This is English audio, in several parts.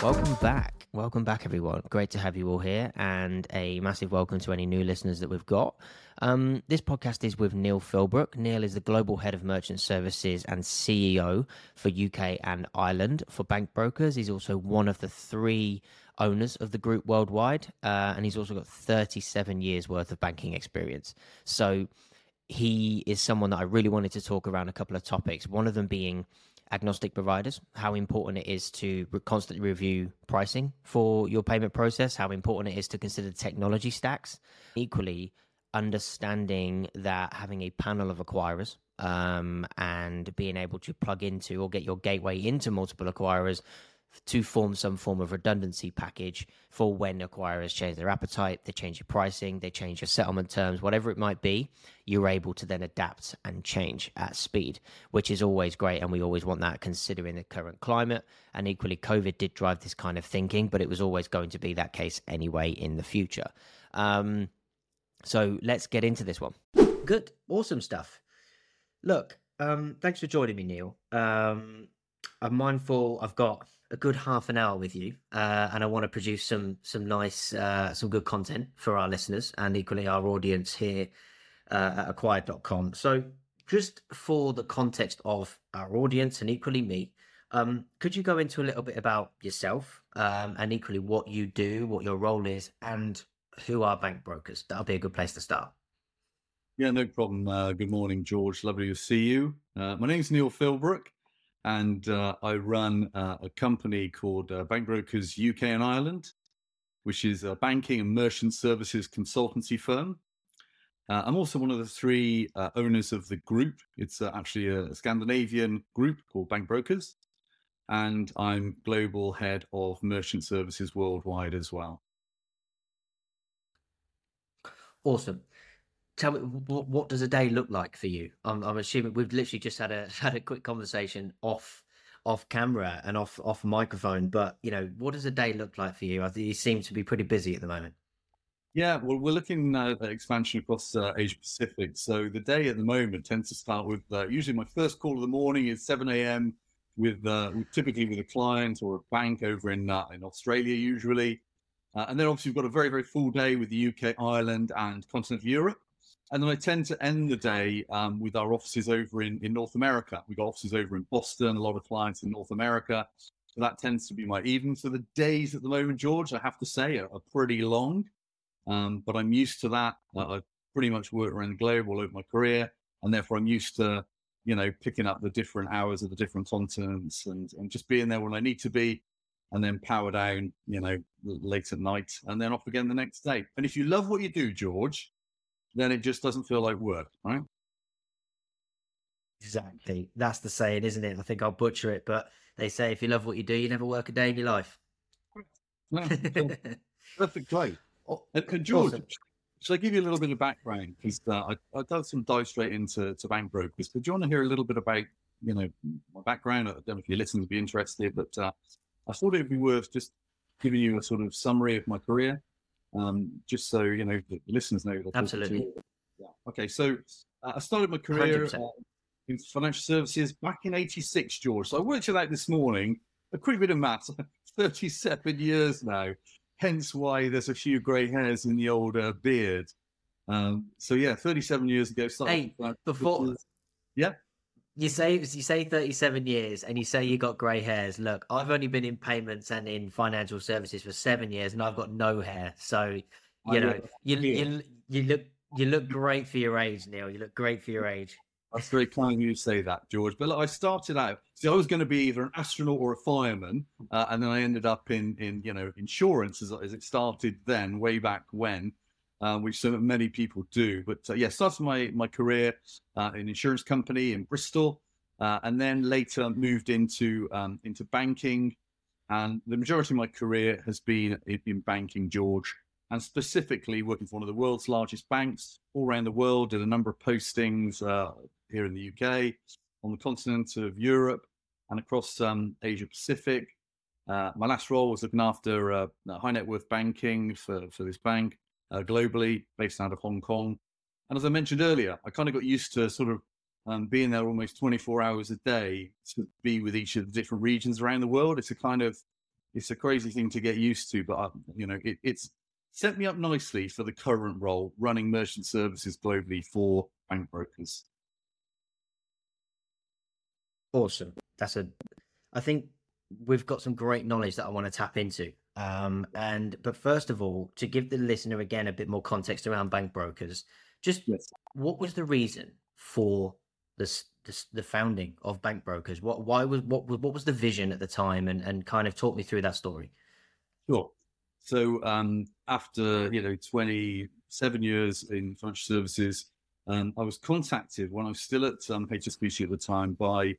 Welcome back. Welcome back, everyone. Great to have you all here, and a massive welcome to any new listeners that we've got. Um, this podcast is with Neil Fillbrook. Neil is the global head of merchant services and CEO for UK and Ireland for Bank Brokers. He's also one of the three owners of the group worldwide, uh, and he's also got 37 years worth of banking experience. So he is someone that I really wanted to talk around a couple of topics. One of them being agnostic providers, how important it is to constantly review pricing for your payment process, how important it is to consider technology stacks. Equally, understanding that having a panel of acquirers um, and being able to plug into or get your gateway into multiple acquirers to form some form of redundancy package for when acquirers change their appetite, they change your pricing, they change your settlement terms, whatever it might be, you're able to then adapt and change at speed, which is always great. And we always want that considering the current climate. And equally, COVID did drive this kind of thinking, but it was always going to be that case anyway in the future. Um, so let's get into this one. Good, awesome stuff. Look, um, thanks for joining me, Neil. Um, I'm mindful I've got a good half an hour with you, uh, and I want to produce some some nice, uh, some good content for our listeners and equally our audience here uh, at acquired.com. So, just for the context of our audience and equally me, um, could you go into a little bit about yourself um, and equally what you do, what your role is, and who are bank brokers? That'll be a good place to start. Yeah, no problem. Uh, good morning, George. Lovely to see you. Uh, my name is Neil Fillbrook, and uh, I run uh, a company called uh, Bank Brokers UK and Ireland, which is a banking and merchant services consultancy firm. Uh, I'm also one of the three owners of the group. It's actually a Scandinavian group called Bank Brokers, and I'm global head of merchant services worldwide as well. Awesome. Tell me what, what does a day look like for you? I'm, I'm assuming we've literally just had a had a quick conversation off off camera and off off microphone, but you know, what does a day look like for you? I think you seem to be pretty busy at the moment. Yeah, well, we're looking at expansion across uh, Asia Pacific. So the day at the moment tends to start with uh, usually my first call of the morning is 7 a.m. with uh, typically with a client or a bank over in uh, in Australia usually. Uh, and then obviously we've got a very, very full day with the UK, Ireland, and continental Europe. And then I tend to end the day um, with our offices over in, in North America. We've got offices over in Boston, a lot of clients in North America. So that tends to be my evening. So the days at the moment, George, I have to say, are, are pretty long. Um, but I'm used to that. Uh, I've pretty much worked around the globe all over my career. And therefore, I'm used to, you know, picking up the different hours of the different continents and, and just being there when I need to be and then power down, you know, late at night and then off again the next day. And if you love what you do, George, then it just doesn't feel like work, right? Exactly. That's the saying, isn't it? I think I'll butcher it, but they say if you love what you do, you never work a day in your life. perfect quote. Oh, and, and George, awesome. should I give you a little bit of background? Because uh, I, I've done some dive straight into to bank brokers. But do you want to hear a little bit about, you know, my background? I don't know if your listeners would be interested, but uh, I thought it would be worth just giving you a sort of summary of my career, um, just so you know the listeners know. Absolutely. Yeah. Okay. So uh, I started my career uh, in financial services back in '86, George. So I worked it out this morning. A quick bit of maths. 37 years now. Hence why there's a few grey hairs in the old uh, beard. Um, so yeah, 37 years ago. Hey, before. Yeah you say you say 37 years and you say you got grey hairs. Look i've only been in payments and in financial services for seven years and i've got no hair. So you know you, you, you look you look great for your age neil. You look great for your age. That's very kind of you to say that george. But look, i started out see i was going to be either an astronaut or a fireman uh, and then i ended up in in you know insurance as, as it started then way back when uh, which so many people do. But uh, yeah, started my my career uh, in insurance company in Bristol, uh, and then later moved into um, into banking. And the majority of my career has been in, in, banking, George, and specifically working for one of the world's largest banks all around the world. Did a number of postings uh, here in the UK, on the continent of Europe, and across um, Asia Pacific. Uh, my last role was looking after high net worth banking for, for this bank uh, globally, based out of Hong Kong. And as I mentioned earlier, I kind of got used to sort of um, being there almost 24 hours a day to be with each of the different regions around the world. It's a kind of, it's a crazy thing to get used to, but uh, you know, it, it's set me up nicely for the current role, running merchant services globally for bank brokers. Awesome. That's a. I think we've got some great knowledge that I want to tap into. Um, and but first of all, to give the listener again a bit more context around bank brokers, just yes. what was the reason for this, this, the founding of bank brokers? What why was what what was the vision at the time, and and kind of talk me through that story. Sure. So um, after you know twenty seven years in financial services, um, I was contacted when I was still at um, HSBC at the time by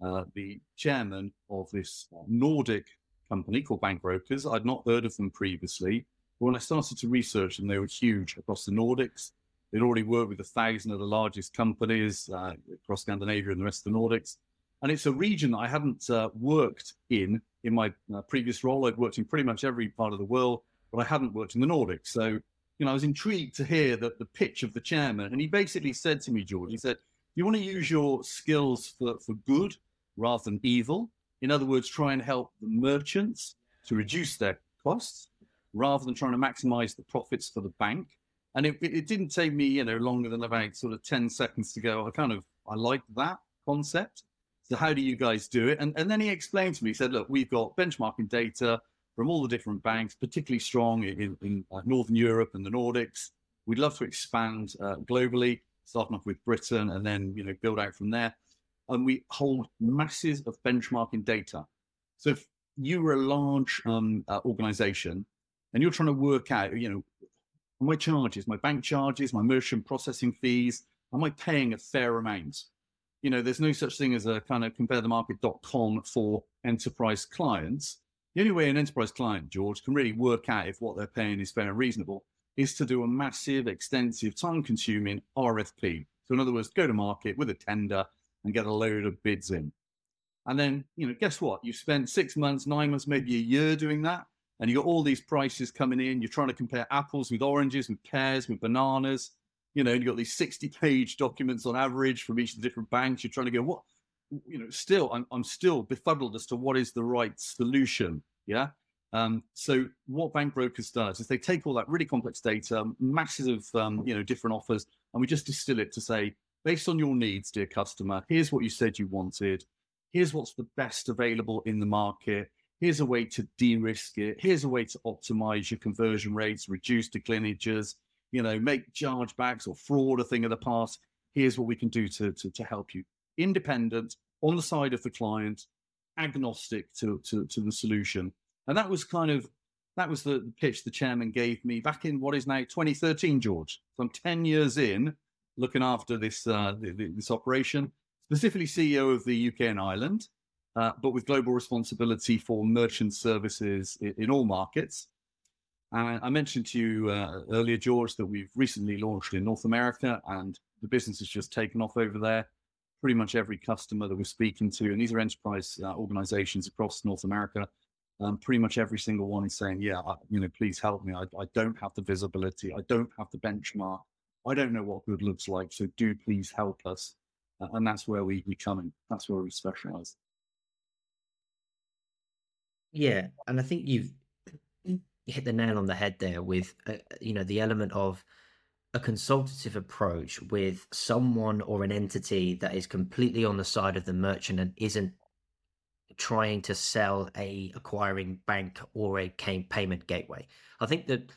uh, the chairman of this Nordic company called Bank Brokers. I'd not heard of them previously. But when I started to research them, they were huge across the Nordics. They'd already worked with a thousand of the largest companies uh, across Scandinavia and the rest of the Nordics. And it's a region that I hadn't uh, worked in in my uh, previous role. I'd worked in pretty much every part of the world, but I hadn't worked in the Nordics. So, you know, I was intrigued to hear that the pitch of the chairman. And he basically said to me, George, he said, you want to use your skills for, for good rather than evil. In other words, try and help the merchants to reduce their costs rather than trying to maximize the profits for the bank. And it, it didn't take me, you know, longer than about sort of 10 seconds to go. I kind of, I like that concept. So how do you guys do it? And, and then he explained to me, he said, look, we've got benchmarking data from all the different banks, particularly strong in, in uh, Northern Europe and the Nordics. We'd love to expand uh, globally, starting off with Britain and then, you know, build out from there and we hold masses of benchmarking data. So if you were a large um, uh, organization and you're trying to work out, you know, my charges, my bank charges, my merchant processing fees, am I paying a fair amount? You know, there's no such thing as a kind of comparethemarket.com for enterprise clients. The only way an enterprise client, George, can really work out if what they're paying is fair and reasonable is to do a massive, extensive, time consuming RFP. So, in other words, go to market with a tender and get a load of bids in. And then, you know, guess what? You spent six months, nine months, maybe a year doing that. And you got all these prices coming in. You're trying to compare apples with oranges, with pears, with bananas. You know, you got these 60 page documents on average from each of the different banks. You're trying to go, what, you know, still, I'm, I'm still befuddled as to what is the right solution. Yeah. Um, so what bank brokers does is they take all that really complex data, masses of um, you know different offers, and we just distill it to say based on your needs, dear customer, here's what you said you wanted. Here's what's the best available in the market. Here's a way to de-risk it. Here's a way to optimize your conversion rates, reduce declinages, you know, make chargebacks or fraud a thing of the past. Here's what we can do to, to, to help you. Independent, on the side of the client, agnostic to, to, to the solution. And that was kind of that was the pitch the chairman gave me back in what is now 2013, George. So I'm 10 years in looking after this uh, this operation, specifically CEO of the UK and Ireland, uh, but with global responsibility for merchant services in, in all markets. And I mentioned to you uh, earlier, George, that we've recently launched in North America, and the business has just taken off over there. Pretty much every customer that we're speaking to, and these are enterprise uh, organizations across North America, um, pretty much every single one is saying, "Yeah, I, you know, please help me. I, I, don't have the visibility. I don't have the benchmark. I don't know what good looks like, so do please help us. Uh, and that's where we, we come in. That's where we specialize. Yeah, and I think you've hit the nail on the head there with uh, you know the element of a consultative approach with someone or an entity that is completely on the side of the merchant and isn't trying to sell a acquiring bank or a payment gateway. I think that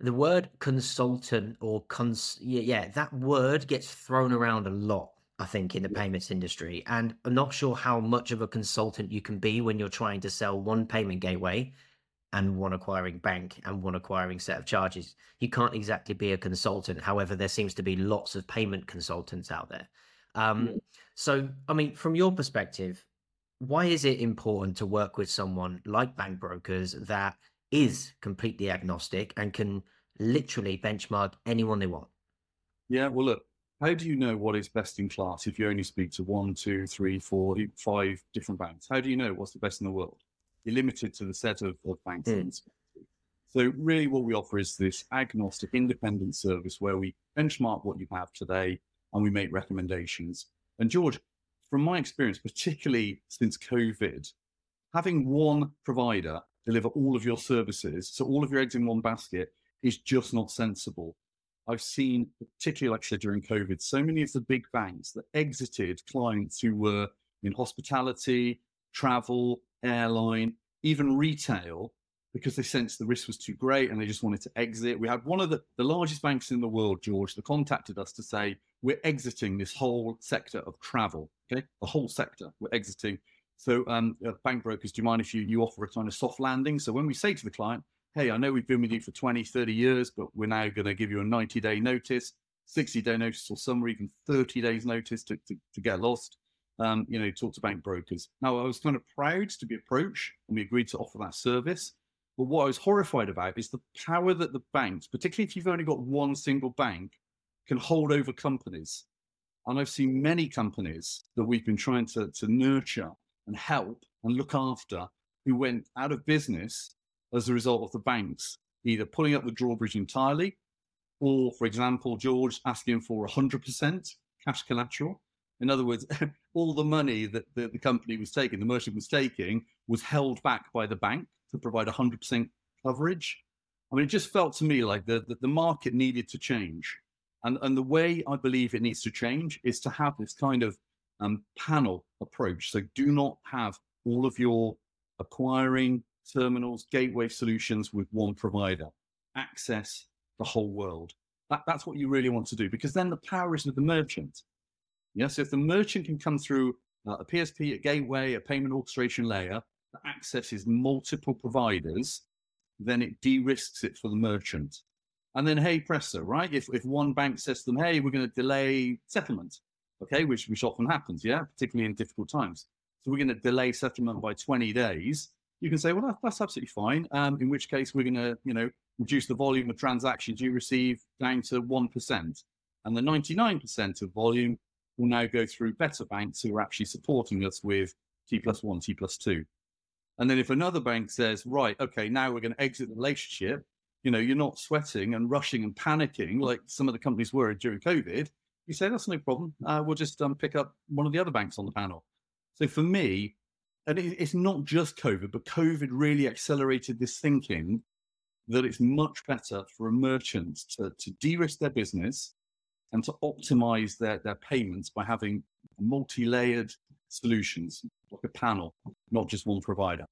the word consultant or cons yeah, yeah, that word gets thrown around a lot i think in the payments industry and i'm not sure how much of a consultant you can be when you're trying to sell one payment gateway and one acquiring bank and one acquiring set of charges. You can't exactly be a consultant however there seems to be lots of payment consultants out there. Um, so i mean from your perspective why is it important to work with someone like bank brokers that is completely agnostic and can literally benchmark anyone they want. Yeah, well, look, how do you know what is best in class if you only speak to one, two, three, four, five different banks? How do you know what's the best in the world? You're limited to the set of, of banks. Mm. So really what we offer is this agnostic independent service where we benchmark what you have today and we make recommendations. And George, from my experience, particularly since COVID, having one provider deliver all of your services, so all of your eggs in one basket, is just not sensible. I've seen, particularly like I said during COVID, so many of the big banks that exited clients who were in hospitality, travel, airline, even retail, because they sensed the risk was too great and they just wanted to exit. We had one of the, the largest banks in the world, George, that contacted us to say, we're exiting this whole sector of travel. Okay. The whole sector, we're exiting. So, um, uh, bank brokers, do you mind if you, you offer a kind of soft landing? So, when we say to the client, hey, I know we've been with you for 20, 30 years, but we're now going to give you a 90 day notice, 60 day notice, or some even 30 days notice to, to, to get lost. Um, you know, talk to bank brokers. Now, I was kind of proud to be approached and we agreed to offer that service. But what I was horrified about is the power that the banks, particularly if you've only got one single bank, can hold over companies. And I've seen many companies that we've been trying to, to nurture and help and look after who went out of business as a result of the banks either pulling up the drawbridge entirely or, for example, George asking for 100% cash collateral. In other words, all the money that the, the, company was taking, the merchant was taking, was held back by the bank to provide 100% coverage. I mean, it just felt to me like the, the, the market needed to change. And, and the way I believe it needs to change is to have this kind of um, panel approach. So do not have all of your acquiring terminals, gateway solutions with one provider. Access the whole world. That, that's what you really want to do because then the power is with the merchant. Yeah, so if the merchant can come through uh, a PSP, a gateway, a payment orchestration layer that accesses multiple providers, then it de-risks it for the merchant. And then, hey, presser, right? If, if one bank says to them, hey, we're going to delay settlement, okay, which, which often happens, yeah, particularly in difficult times. So we're going to delay settlement by 20 days. You can say, well, that, that's absolutely fine. Um, in which case, we're going to, you know, reduce the volume of transactions you receive down to 1%. And the 99% of volume will now go through better banks who are actually supporting us with T plus one, T plus two. And then if another bank says, right, okay, now we're going to exit the relationship, you know, you're not sweating and rushing and panicking like some of the companies were during COVID. You say that's no problem. Uh, we'll just um, pick up one of the other banks on the panel. So for me, and it, it's not just COVID, but COVID really accelerated this thinking that it's much better for a merchant to, to de-risk their business and to optimize their, their payments by having multi-layered solutions like a panel, not just one provider.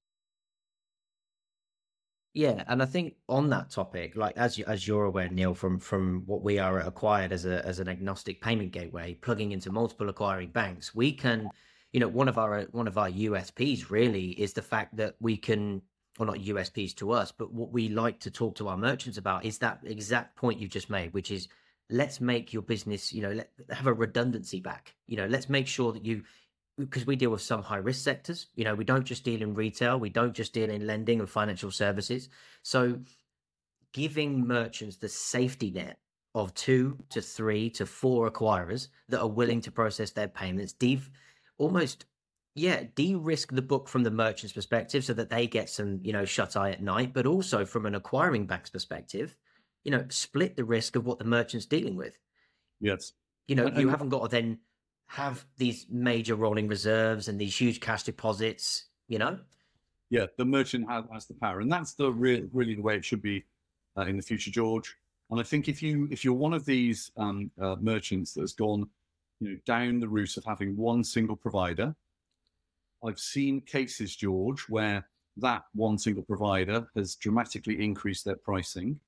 Yeah, and I think on that topic, like as you, as you're aware, Neil, from from what we are acquired as a as an agnostic payment gateway, plugging into multiple acquiring banks, we can, you know, one of our one of our USPs really is the fact that we can, or not USPs to us, but what we like to talk to our merchants about is that exact point you've just made, which is let's make your business, you know, let, have a redundancy back. You know, let's make sure that you because we deal with some high risk sectors. You know, we don't just deal in retail, we don't just deal in lending and financial services. So, giving merchants the safety net of two to three to four acquirers that are willing to process their payments, de- almost, yeah, de risk the book from the merchant's perspective so that they get some, you know, shut eye at night, but also from an acquiring bank's perspective, you know, split the risk of what the merchant's dealing with. Yes. You know, and, you haven't got to then have these major rolling reserves and these huge cash deposits, you know? Yeah, the merchant has, has the power. And that's the re- really the way it should be uh, in the future, George. And I think if you if you're one of these um, uh, merchants that has gone, you know, down the route of having one single provider, I've seen cases, George, where that one single provider has dramatically increased their pricing,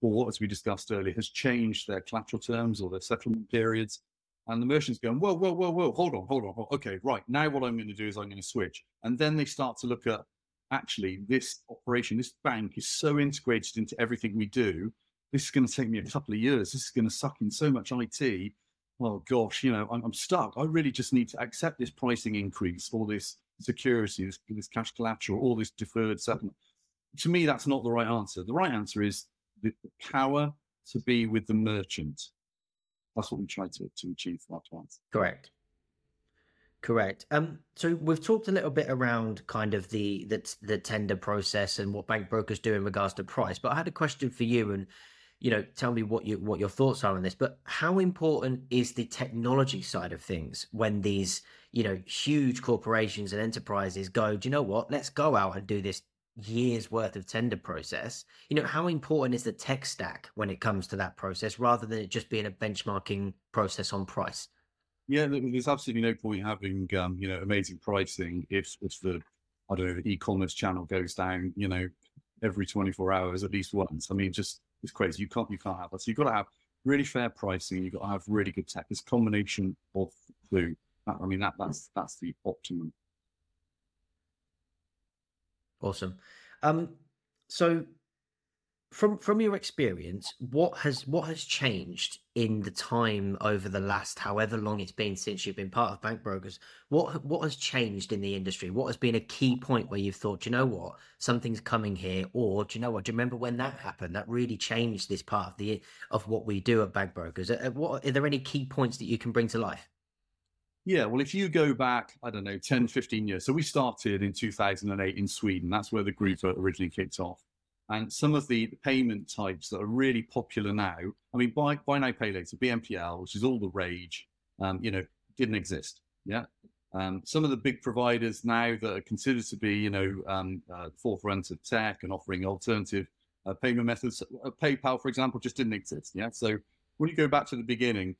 or as we discussed earlier, has changed their collateral terms or their settlement periods, and the merchant's going, whoa, whoa, whoa, whoa, hold on, hold on. Okay, right. Now what I'm going to do is I'm going to switch. And then they start to look at actually this operation, this bank is so integrated into everything we do. This is going to take me a couple of years. This is going to suck in so much IT. Oh gosh, you know, I'm, I'm stuck. I really just need to accept this pricing increase for this security, this, this cash collateral, all this deferred settlement. To me, that's not the right answer. The right answer is the power to be with the merchant that's what we try to, to achieve for our clients. Correct. Correct. Um, so we've talked a little bit around kind of the the the tender process and what bank brokers do in regards to price. But I had a question for you, and you know, tell me what you what your thoughts are on this. But how important is the technology side of things when these you know huge corporations and enterprises go? Do you know what? Let's go out and do this years worth of tender process. You know, how important is the tech stack when it comes to that process, rather than it just being a benchmarking process on price? Yeah, there's absolutely no point having um, you know amazing pricing if if the I don't know the e-commerce channel goes down you know every 24 hours at least once. I mean, just it's crazy. You can't you can't have that. So you've got to have really fair pricing. You've got to have really good tech. This combination of the I mean that that's that's the optimum. Awesome. Um, so from from your experience, what has what has changed in the time over the last however long it's been since you've been part of bank brokers? What what has changed in the industry? What has been a key point where you've thought, you know what, something's coming here, or do you know what? Do you remember when that happened? That really changed this part of the of what we do at bank brokers. Are, what, are there any key points that you can bring to life? Yeah, well, if you go back, I don't know, 10, 15 years. So we started in 2008 in Sweden. That's where the group originally kicked off. And some of the payment types that are really popular now, I mean, buy, buy now, pay later, BNPL, which is all the rage, um, you know, didn't exist. Yeah. Um, some of the big providers now that are considered to be, you know, um, uh, forefront of tech and offering alternative uh, payment methods, uh, PayPal, for example, just didn't exist. Yeah. So when you go back to the beginning,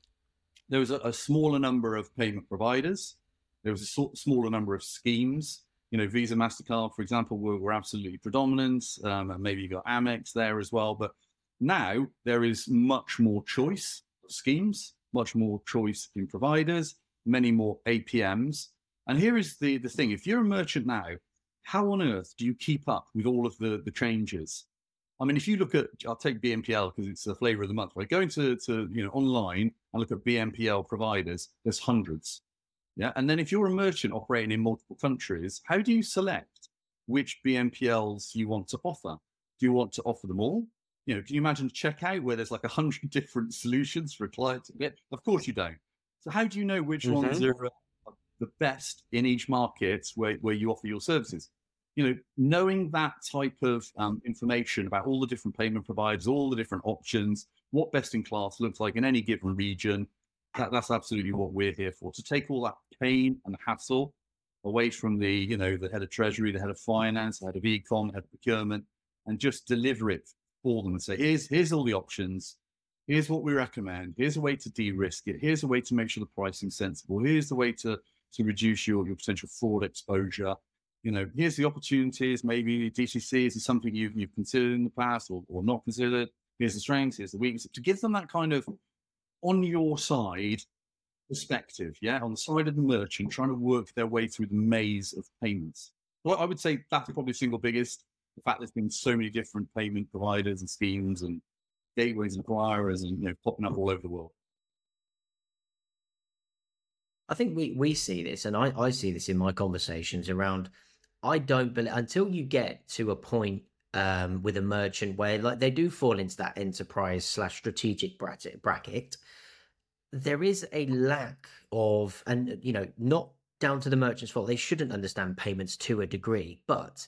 there was a, a smaller number of payment providers. There was a so- smaller number of schemes you know, Visa, MasterCard, for example, were, were absolutely predominant. Um, and maybe you got Amex there as well. But now there is much more choice of schemes, much more choice in providers, many more APMs. And here is the, the thing if you're a merchant now, how on earth do you keep up with all of the, the changes? I mean, if you look at, I'll take BNPL because it's the flavor of the month. Right, going to, to you know online and look at BNPL providers, there's hundreds. Yeah. And then if you're a merchant operating in multiple countries, how do you select which BNPLs you want to offer? Do you want to offer them all? You know, can you imagine a checkout where there's like a hundred different solutions for a client to get? Of course you don't. So how do you know which mm-hmm. ones are uh, the best in each market where, where you offer your services? You know, knowing that type of um, information about all the different payment providers, all the different options, what best in class looks like in any given region, that, that's absolutely what we're here for. To take all that pain and hassle away from the you know the head of treasury the head of finance the head of the head of procurement and just deliver it for them and say here's here's all the options. Here's what we recommend. Here's a way to de-risk it. Here's a way to make sure the pricing's sensible. Here's the way to to reduce your, your potential fraud exposure you know here's the opportunities maybe dcc is something you've, you've considered in the past or, or not considered here's the strengths here's the weaknesses to give them that kind of on your side perspective, yeah, on the side of the merchant trying to work their way through the maze of payments. Well, I would say that's probably the single biggest. The fact there's been so many different payment providers and schemes and gateways and acquirers and you know popping up all over the world. I think we we see this, and I I see this in my conversations around. I don't believe until you get to a point um, with a merchant where like they do fall into that enterprise slash strategic bracket bracket there is a lack of and you know not down to the merchant's fault they shouldn't understand payments to a degree but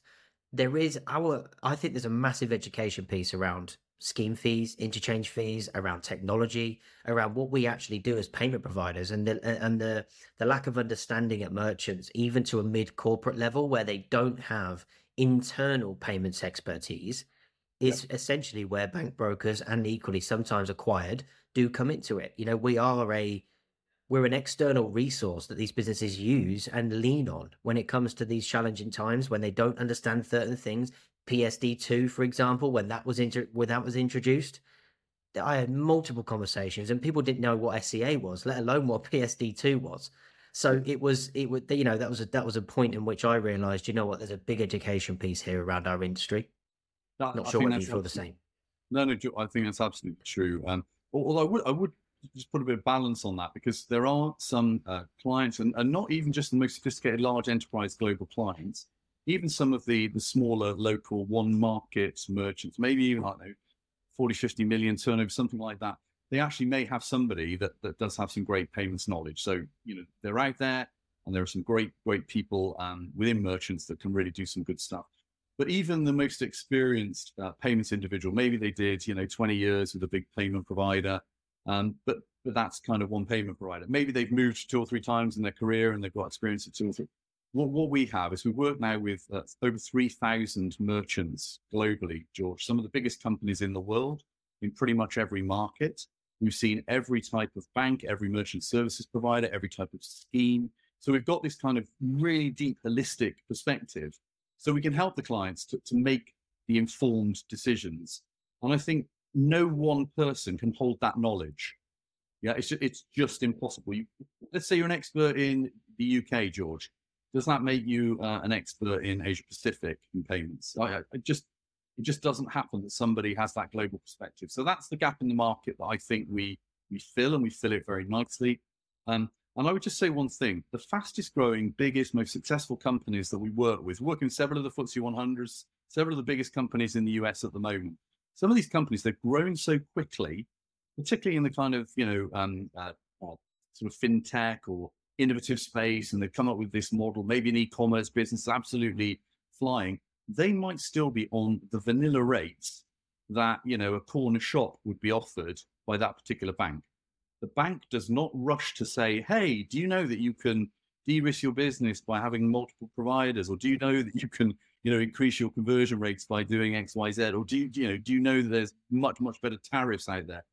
there is our i think there's a massive education piece around scheme fees interchange fees around technology around what we actually do as payment providers and the and the the lack of understanding at merchants even to a mid corporate level where they don't have internal payments expertise is essentially where bank brokers and equally sometimes acquired do come into it. You know, we are a we're an external resource that these businesses use and lean on when it comes to these challenging times when they don't understand certain things. PSD2, for example, when that was inter- when that was introduced, I had multiple conversations and people didn't know what SCA was, let alone what PSD2 was. So it was it would you know that was a that was a point in which I realised you know what there's a big education piece here around our industry. No, Not I sure whether you feel the same. No, no, I think that's absolutely true. Um, although I would I would just put a bit of balance on that because there are some uh, clients and, and not even just the most sophisticated large enterprise global clients, even some of the the smaller local one market merchants, maybe even I don't know 40, 50 million turnover, something like that they actually may have somebody that, that does have some great payments knowledge. So, you know, they're out there, and there are some great, great people um, within merchants that can really do some good stuff. But even the most experienced uh, payments individual, maybe they did, you know, 20 years with a big payment provider, um, but but that's kind of one payment provider. Maybe they've moved two or three times in their career and they've got experience at two or three. What, what we have is we work now with uh, over 3,000 merchants globally, George, some of the biggest companies in the world in pretty much every market. We've seen every type of bank, every merchant services provider, every type of scheme. So we've got this kind of really deep, holistic perspective. So we can help the clients to, to make the informed decisions. And I think no one person can hold that knowledge. Yeah, it's just, it's just impossible. You, let's say you're an expert in the UK, George. Does that make you uh, an expert in Asia Pacific in payments? I, I just it just doesn't happen that somebody has that global perspective. So that's the gap in the market that I think we we fill, and we fill it very nicely. Um, and I would just say one thing: the fastest growing, biggest, most successful companies that we work with, working with several of the FTSE 100s, several of the biggest companies in the US at the moment. Some of these companies they're growing so quickly, particularly in the kind of you know um, uh, sort of fintech or innovative space, and they've come up with this model. Maybe an e-commerce business absolutely flying they might still be on the vanilla rates that you know a corner shop would be offered by that particular bank. The bank does not rush to say, "Hey, do you know that you can de-risk your business by having multiple providers, or do you know that you can, you know, increase your conversion rates by doing X, Y, Z, or do you, you know, do you know that there's much, much better tariffs out there?"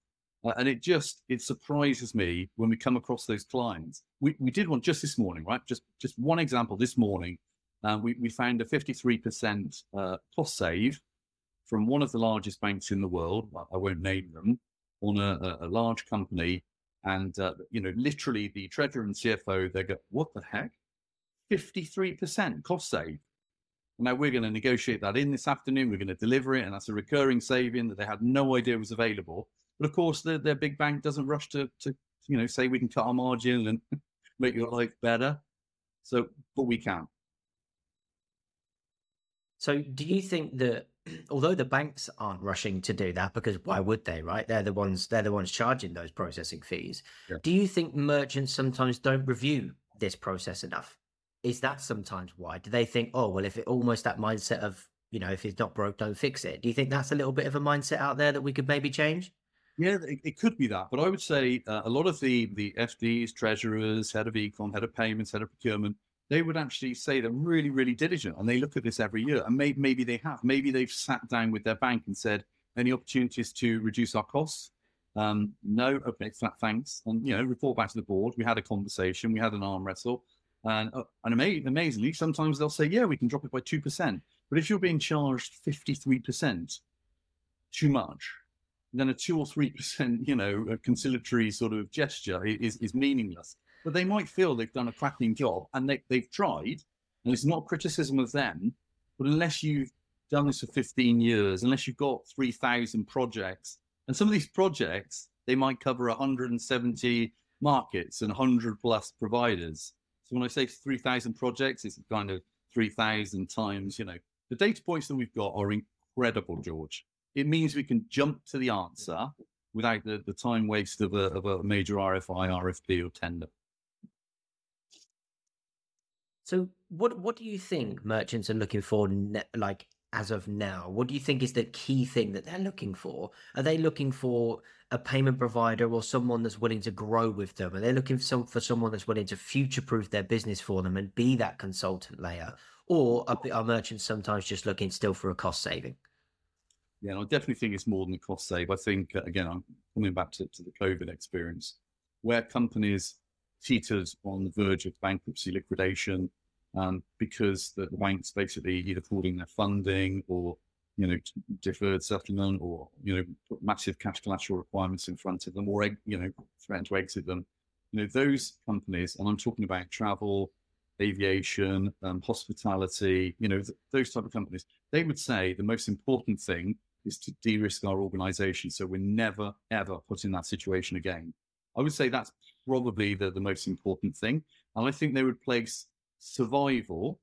Uh, and it just it surprises me when we come across those clients. We we did one just this morning, right? Just just one example this morning uh, we, we found a 53% uh, cost save from one of the largest banks in the world. I won't name them on a, a large company. And, uh, you know, literally the treasurer and CFO, they go, what the heck? 53% cost save. Now we're going to negotiate that in this afternoon. We're going to deliver it. And that's a recurring saving that they had no idea was available. But of course, the, their big bank doesn't rush to, to, you know, say we can cut our margin and make your life better. So, but we can. So, do you think that although the banks aren't rushing to do that because why would they, right? They're the ones they're the ones charging those processing fees. Yeah. Do you think merchants sometimes don't review this process enough? Is that sometimes why? Do they think, oh well, if it almost that mindset of you know if it's not broke, don't fix it? Do you think that's a little bit of a mindset out there that we could maybe change? Yeah, it, it could be that, but I would say uh, a lot of the the FDs, treasurers, head of econ, head of payments, head of procurement, they would actually say they're really, really diligent and they look at this every year. And maybe, maybe they have. Maybe they've sat down with their bank and said, any opportunities to reduce our costs? Um, no, okay, flat thanks. And, you know, report back to the board. We had a conversation, we had an arm wrestle. And, uh, and ama- amazingly, sometimes they'll say, yeah, we can drop it by 2%. But if you're being charged 53%, too much, then a 2 or 3%, you know, conciliatory sort of gesture is, is meaningless but they might feel they've done a cracking job and they, they've tried. And it's not criticism of them, but unless you've done this for 15 years, unless you've got 3,000 projects, and some of these projects, they might cover 170 markets and 100 plus providers. So when I say 3,000 projects, it's kind of 3,000 times, you know, the data points that we've got are incredible, George. It means we can jump to the answer without the, the time waste of a, of a major RFI, RFP, or tender. So, what what do you think merchants are looking for, ne- like as of now? What do you think is the key thing that they're looking for? Are they looking for a payment provider or someone that's willing to grow with them? Are they looking for some for someone that's willing to future proof their business for them and be that consultant layer? Or are, are merchants sometimes just looking still for a cost saving? Yeah, I definitely think it's more than a cost save. I think uh, again, I'm coming back to, to the COVID experience, where companies teetered on the verge of bankruptcy liquidation um, because the, banks basically either holding their funding or you know deferred settlement or you know put massive cash collateral requirements in front of them or you know threatened to exit them. You know those companies, and I'm talking about travel, aviation, um, hospitality. You know th- those type of companies. They would say the most important thing is to de-risk our organization so we're never ever put in that situation again. I would say that's probably the, the most important thing. And I think they would place survival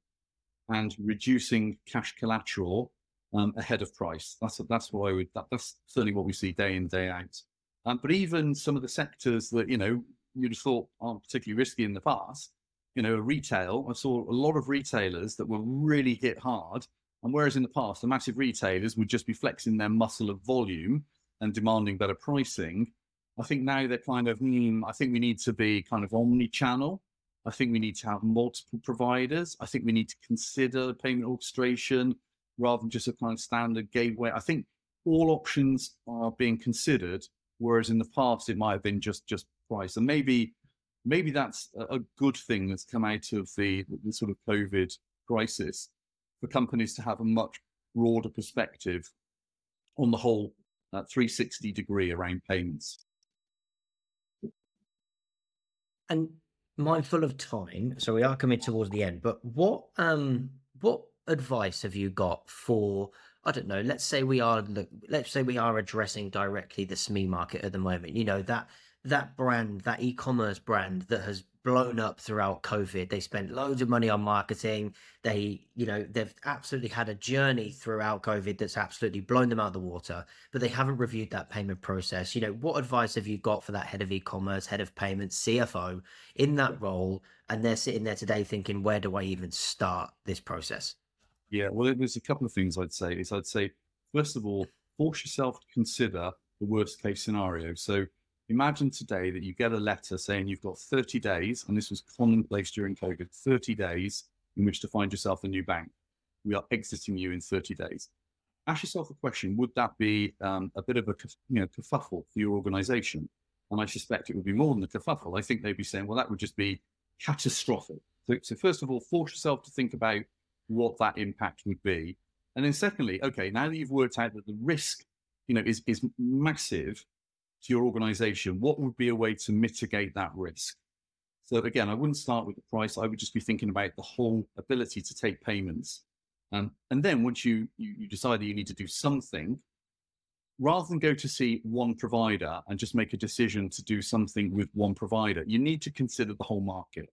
and reducing cash collateral um, ahead of price. That's that's what I would. That, that's certainly what we see day in day out. Um, but even some of the sectors that you know you'd have thought aren't particularly risky in the past, you know, retail, I saw a lot of retailers that were really hit hard. And whereas in the past, the massive retailers would just be flexing their muscle of volume and demanding better pricing, I think now they're kind of, mm, I think we need to be kind of omni channel. I think we need to have multiple providers. I think we need to consider payment orchestration rather than just a kind of standard gateway. I think all options are being considered, whereas in the past it might have been just just price. And maybe maybe that's a good thing that's come out of the, the sort of COVID crisis for companies to have a much broader perspective on the whole uh, 360 degree around payments. And mindful of time, so we are coming towards the end. But what um what advice have you got for I don't know. Let's say we are let's say we are addressing directly the SME market at the moment. You know that that brand, that e-commerce brand that has blown up throughout COVID. They spent loads of money on marketing. They, you know, they've absolutely had a journey throughout COVID that's absolutely blown them out of the water, but they haven't reviewed that payment process. You know, what advice have you got for that head of e-commerce, head of payments, CFO in that role? And they're sitting there today thinking, where do I even start this process? Yeah, well, there's a couple of things I'd say. Is I'd say, first of all, force yourself to consider the worst case scenario. So Imagine today that you get a letter saying you've got 30 days, and this was commonplace during COVID 30 days in which to find yourself a new bank. We are exiting you in 30 days. Ask yourself a question Would that be um, a bit of a you know, kerfuffle for your organization? And I suspect it would be more than a kerfuffle. I think they'd be saying, well, that would just be catastrophic. So, so first of all, force yourself to think about what that impact would be. And then secondly, okay, now that you've worked out that the risk, you know, is, is massive, to your organization, what would be a way to mitigate that risk? So again, I wouldn't start with the price. I would just be thinking about the whole ability to take payments. Um, and then once you, you, you decide that you need to do something, rather than go to see one provider and just make a decision to do something with one provider, you need to consider the whole market.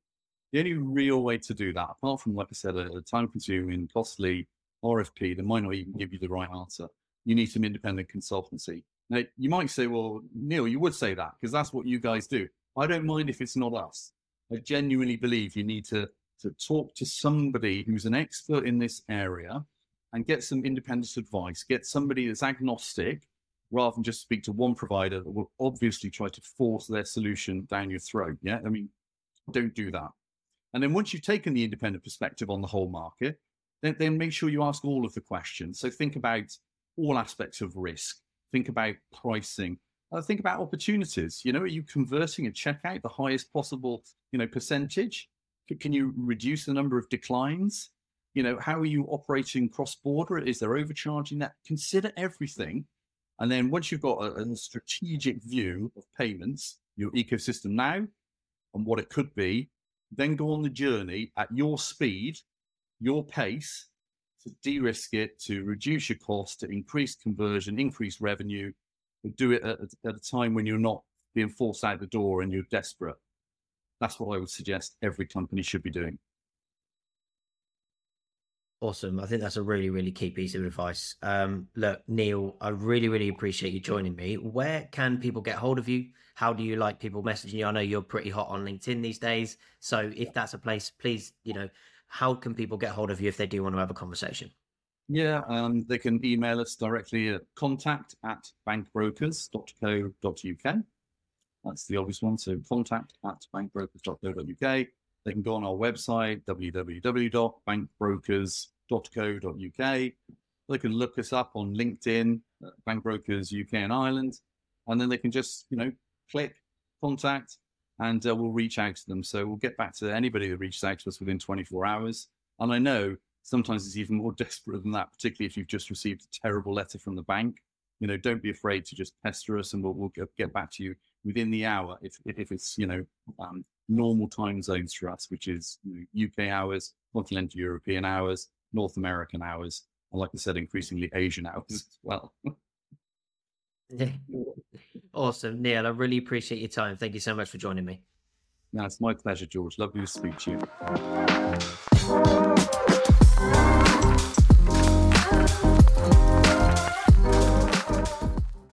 The only real way to do that, apart from, like I said, a, a time consuming, costly RFP that might not even give you the right answer, you need some independent consultancy. Now, you might say, well, Neil, you would say that because that's what you guys do. I don't mind if it's not us. I genuinely believe you need to, to talk to somebody who's an expert in this area and get some independent advice, get somebody that's agnostic rather than just speak to one provider that will obviously try to force their solution down your throat. Yeah. I mean, don't do that. And then once you've taken the independent perspective on the whole market, then, then make sure you ask all of the questions. So think about all aspects of risk think about pricing, uh, think about opportunities. You know, are you converting a checkout the highest possible, you know, percentage? Can you reduce the number of declines? You know, how are you operating cross border? Is there overcharging that? Consider everything. And then once you've got a, a strategic view of payments, your ecosystem now, and what it could be, then go on the journey at your speed, your pace, to de-risk it, to reduce your cost, to increase conversion, increase revenue, and do it at, at a time when you're not being forced out the door and you're desperate. That's what I would suggest every company should be doing. Awesome. I think that's a really, really key piece of advice. Um, look, Neil, I really, really appreciate you joining me. Where can people get hold of you? How do you like people messaging you? I know you're pretty hot on LinkedIn these days. So if that's a place, please, you know, how can people get hold of you if they do want to have a conversation? Yeah, um, they can email us directly at contact at bankbrokers.co.uk. That's the obvious one. So contact at bankbrokers.co.uk. They can go on our website, www.bankbrokers.co.uk. They can look us up on LinkedIn, Bank Brokers UK and Ireland, and then they can just, you know, click contact, and uh, we'll reach out to them. So we'll get back to anybody that reaches out to us within 24 hours. And I know sometimes it's even more desperate than that, particularly if you've just received a terrible letter from the bank. You know, don't be afraid to just pester us, and we'll, we'll get back to you within the hour if if it's you know um, normal time zones for us, which is you know, UK hours, continental European hours, North American hours, and like I said, increasingly Asian hours as well. Awesome. Neil, I really appreciate your time. Thank you so much for joining me. No, it's my pleasure, George. Lovely to speak to you.